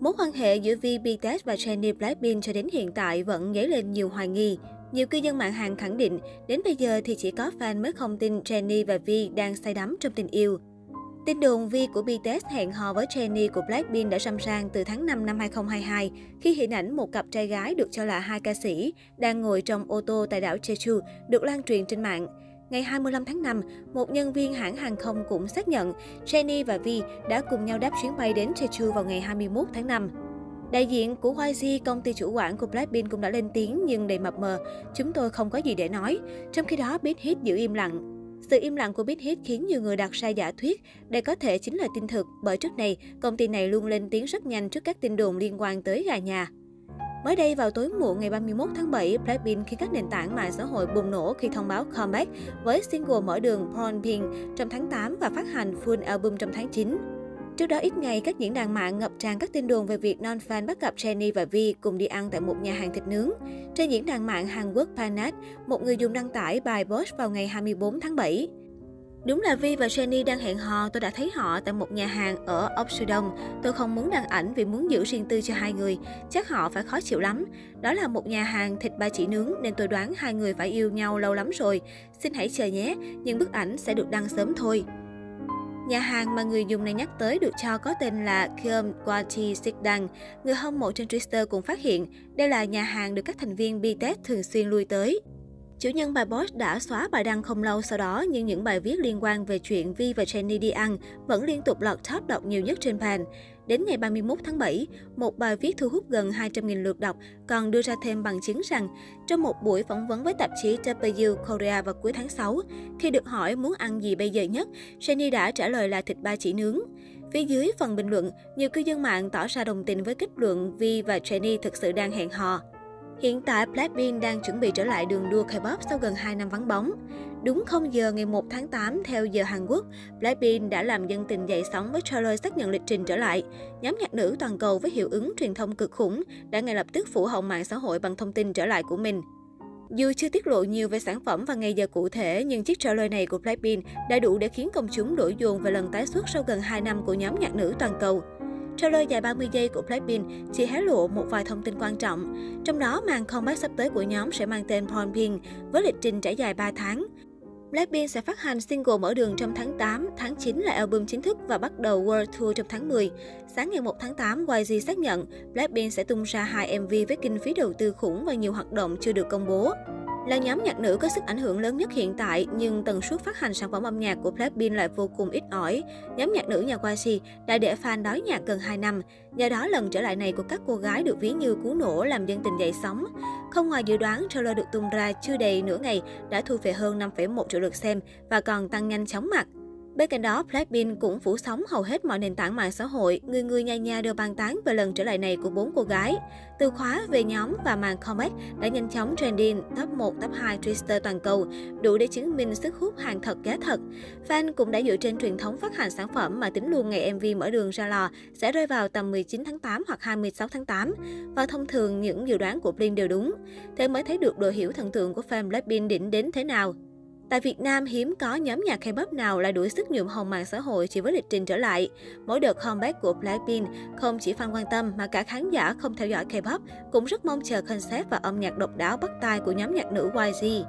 Mối quan hệ giữa V, BTS và Jennie Blackpink cho đến hiện tại vẫn dấy lên nhiều hoài nghi. Nhiều cư dân mạng Hàn khẳng định, đến bây giờ thì chỉ có fan mới không tin Jennie và V đang say đắm trong tình yêu. Tin đồn Vi của BTS hẹn hò với Jennie của Blackpink đã râm ran từ tháng 5 năm 2022 khi hình ảnh một cặp trai gái được cho là hai ca sĩ đang ngồi trong ô tô tại đảo Jeju được lan truyền trên mạng. Ngày 25 tháng 5, một nhân viên hãng hàng không cũng xác nhận Jenny và Vi đã cùng nhau đáp chuyến bay đến Jeju vào ngày 21 tháng 5. Đại diện của YG, công ty chủ quản của Blackpink cũng đã lên tiếng nhưng đầy mập mờ. Chúng tôi không có gì để nói. Trong khi đó, Big Hit giữ im lặng. Sự im lặng của Big Hit khiến nhiều người đặt sai giả thuyết đây có thể chính là tin thực bởi trước này, công ty này luôn lên tiếng rất nhanh trước các tin đồn liên quan tới gà nhà. Mới đây vào tối muộn ngày 31 tháng 7, Blackpink khi các nền tảng mạng xã hội bùng nổ khi thông báo comeback với single mở đường Porn Pink trong tháng 8 và phát hành full album trong tháng 9. Trước đó ít ngày, các diễn đàn mạng ngập tràn các tin đồn về việc non-fan bắt gặp Jennie và Vi cùng đi ăn tại một nhà hàng thịt nướng. Trên diễn đàn mạng Hàn Quốc Panat, một người dùng đăng tải bài post vào ngày 24 tháng 7. Đúng là Vi và Jenny đang hẹn hò, tôi đã thấy họ tại một nhà hàng ở Oxudong. Tôi không muốn đăng ảnh vì muốn giữ riêng tư cho hai người. Chắc họ phải khó chịu lắm. Đó là một nhà hàng thịt ba chỉ nướng nên tôi đoán hai người phải yêu nhau lâu lắm rồi. Xin hãy chờ nhé, nhưng bức ảnh sẽ được đăng sớm thôi. Nhà hàng mà người dùng này nhắc tới được cho có tên là Kyom Gwati Sikdang. Người hâm mộ trên Twitter cũng phát hiện đây là nhà hàng được các thành viên BTS thường xuyên lui tới. Chủ nhân bài post đã xóa bài đăng không lâu sau đó, nhưng những bài viết liên quan về chuyện Vi và Jenny đi ăn vẫn liên tục lọt top đọc nhiều nhất trên bàn. Đến ngày 31 tháng 7, một bài viết thu hút gần 200.000 lượt đọc còn đưa ra thêm bằng chứng rằng trong một buổi phỏng vấn với tạp chí W Korea vào cuối tháng 6, khi được hỏi muốn ăn gì bây giờ nhất, Jenny đã trả lời là thịt ba chỉ nướng. Phía dưới phần bình luận, nhiều cư dân mạng tỏ ra đồng tình với kết luận Vi và Jenny thực sự đang hẹn hò. Hiện tại, Blackpink đang chuẩn bị trở lại đường đua K-pop sau gần 2 năm vắng bóng. Đúng 0 giờ ngày 1 tháng 8 theo giờ Hàn Quốc, Blackpink đã làm dân tình dậy sóng với trailer xác nhận lịch trình trở lại. Nhóm nhạc nữ toàn cầu với hiệu ứng truyền thông cực khủng đã ngay lập tức phủ hồng mạng xã hội bằng thông tin trở lại của mình. Dù chưa tiết lộ nhiều về sản phẩm và ngày giờ cụ thể, nhưng chiếc trailer này của Blackpink đã đủ để khiến công chúng đổ dồn về lần tái xuất sau gần 2 năm của nhóm nhạc nữ toàn cầu. Trailer dài 30 giây của Blackpink chỉ hé lộ một vài thông tin quan trọng. Trong đó, màn comeback sắp tới của nhóm sẽ mang tên Porn Pink với lịch trình trải dài 3 tháng. Blackpink sẽ phát hành single mở đường trong tháng 8, tháng 9 là album chính thức và bắt đầu World Tour trong tháng 10. Sáng ngày 1 tháng 8, YG xác nhận Blackpink sẽ tung ra hai MV với kinh phí đầu tư khủng và nhiều hoạt động chưa được công bố. Là nhóm nhạc nữ có sức ảnh hưởng lớn nhất hiện tại, nhưng tần suất phát hành sản phẩm âm nhạc của Blackpink lại vô cùng ít ỏi. Nhóm nhạc nữ nhà YG đã để fan đói nhạc gần 2 năm. nhờ đó, lần trở lại này của các cô gái được ví như cú nổ làm dân tình dậy sóng. Không ngoài dự đoán, trailer được tung ra chưa đầy nửa ngày đã thu về hơn 5,1 triệu lượt xem và còn tăng nhanh chóng mặt. Bên cạnh đó, Blackpink cũng phủ sóng hầu hết mọi nền tảng mạng xã hội, người người nhà nhà đều bàn tán về lần trở lại này của bốn cô gái. Từ khóa về nhóm và màn comeback đã nhanh chóng trending top 1, top 2 Twitter toàn cầu, đủ để chứng minh sức hút hàng thật giá thật. Fan cũng đã dựa trên truyền thống phát hành sản phẩm mà tính luôn ngày MV mở đường ra lò sẽ rơi vào tầm 19 tháng 8 hoặc 26 tháng 8. Và thông thường những dự đoán của Blink đều đúng. Thế mới thấy được độ hiểu thần tượng của fan Blackpink đỉnh đến thế nào. Tại Việt Nam, hiếm có nhóm nhạc K-pop nào lại đuổi sức nhuộm hồng mạng xã hội chỉ với lịch trình trở lại. Mỗi đợt comeback của Blackpink, không chỉ fan quan tâm mà cả khán giả không theo dõi K-pop cũng rất mong chờ concept và âm nhạc độc đáo bắt tai của nhóm nhạc nữ YG.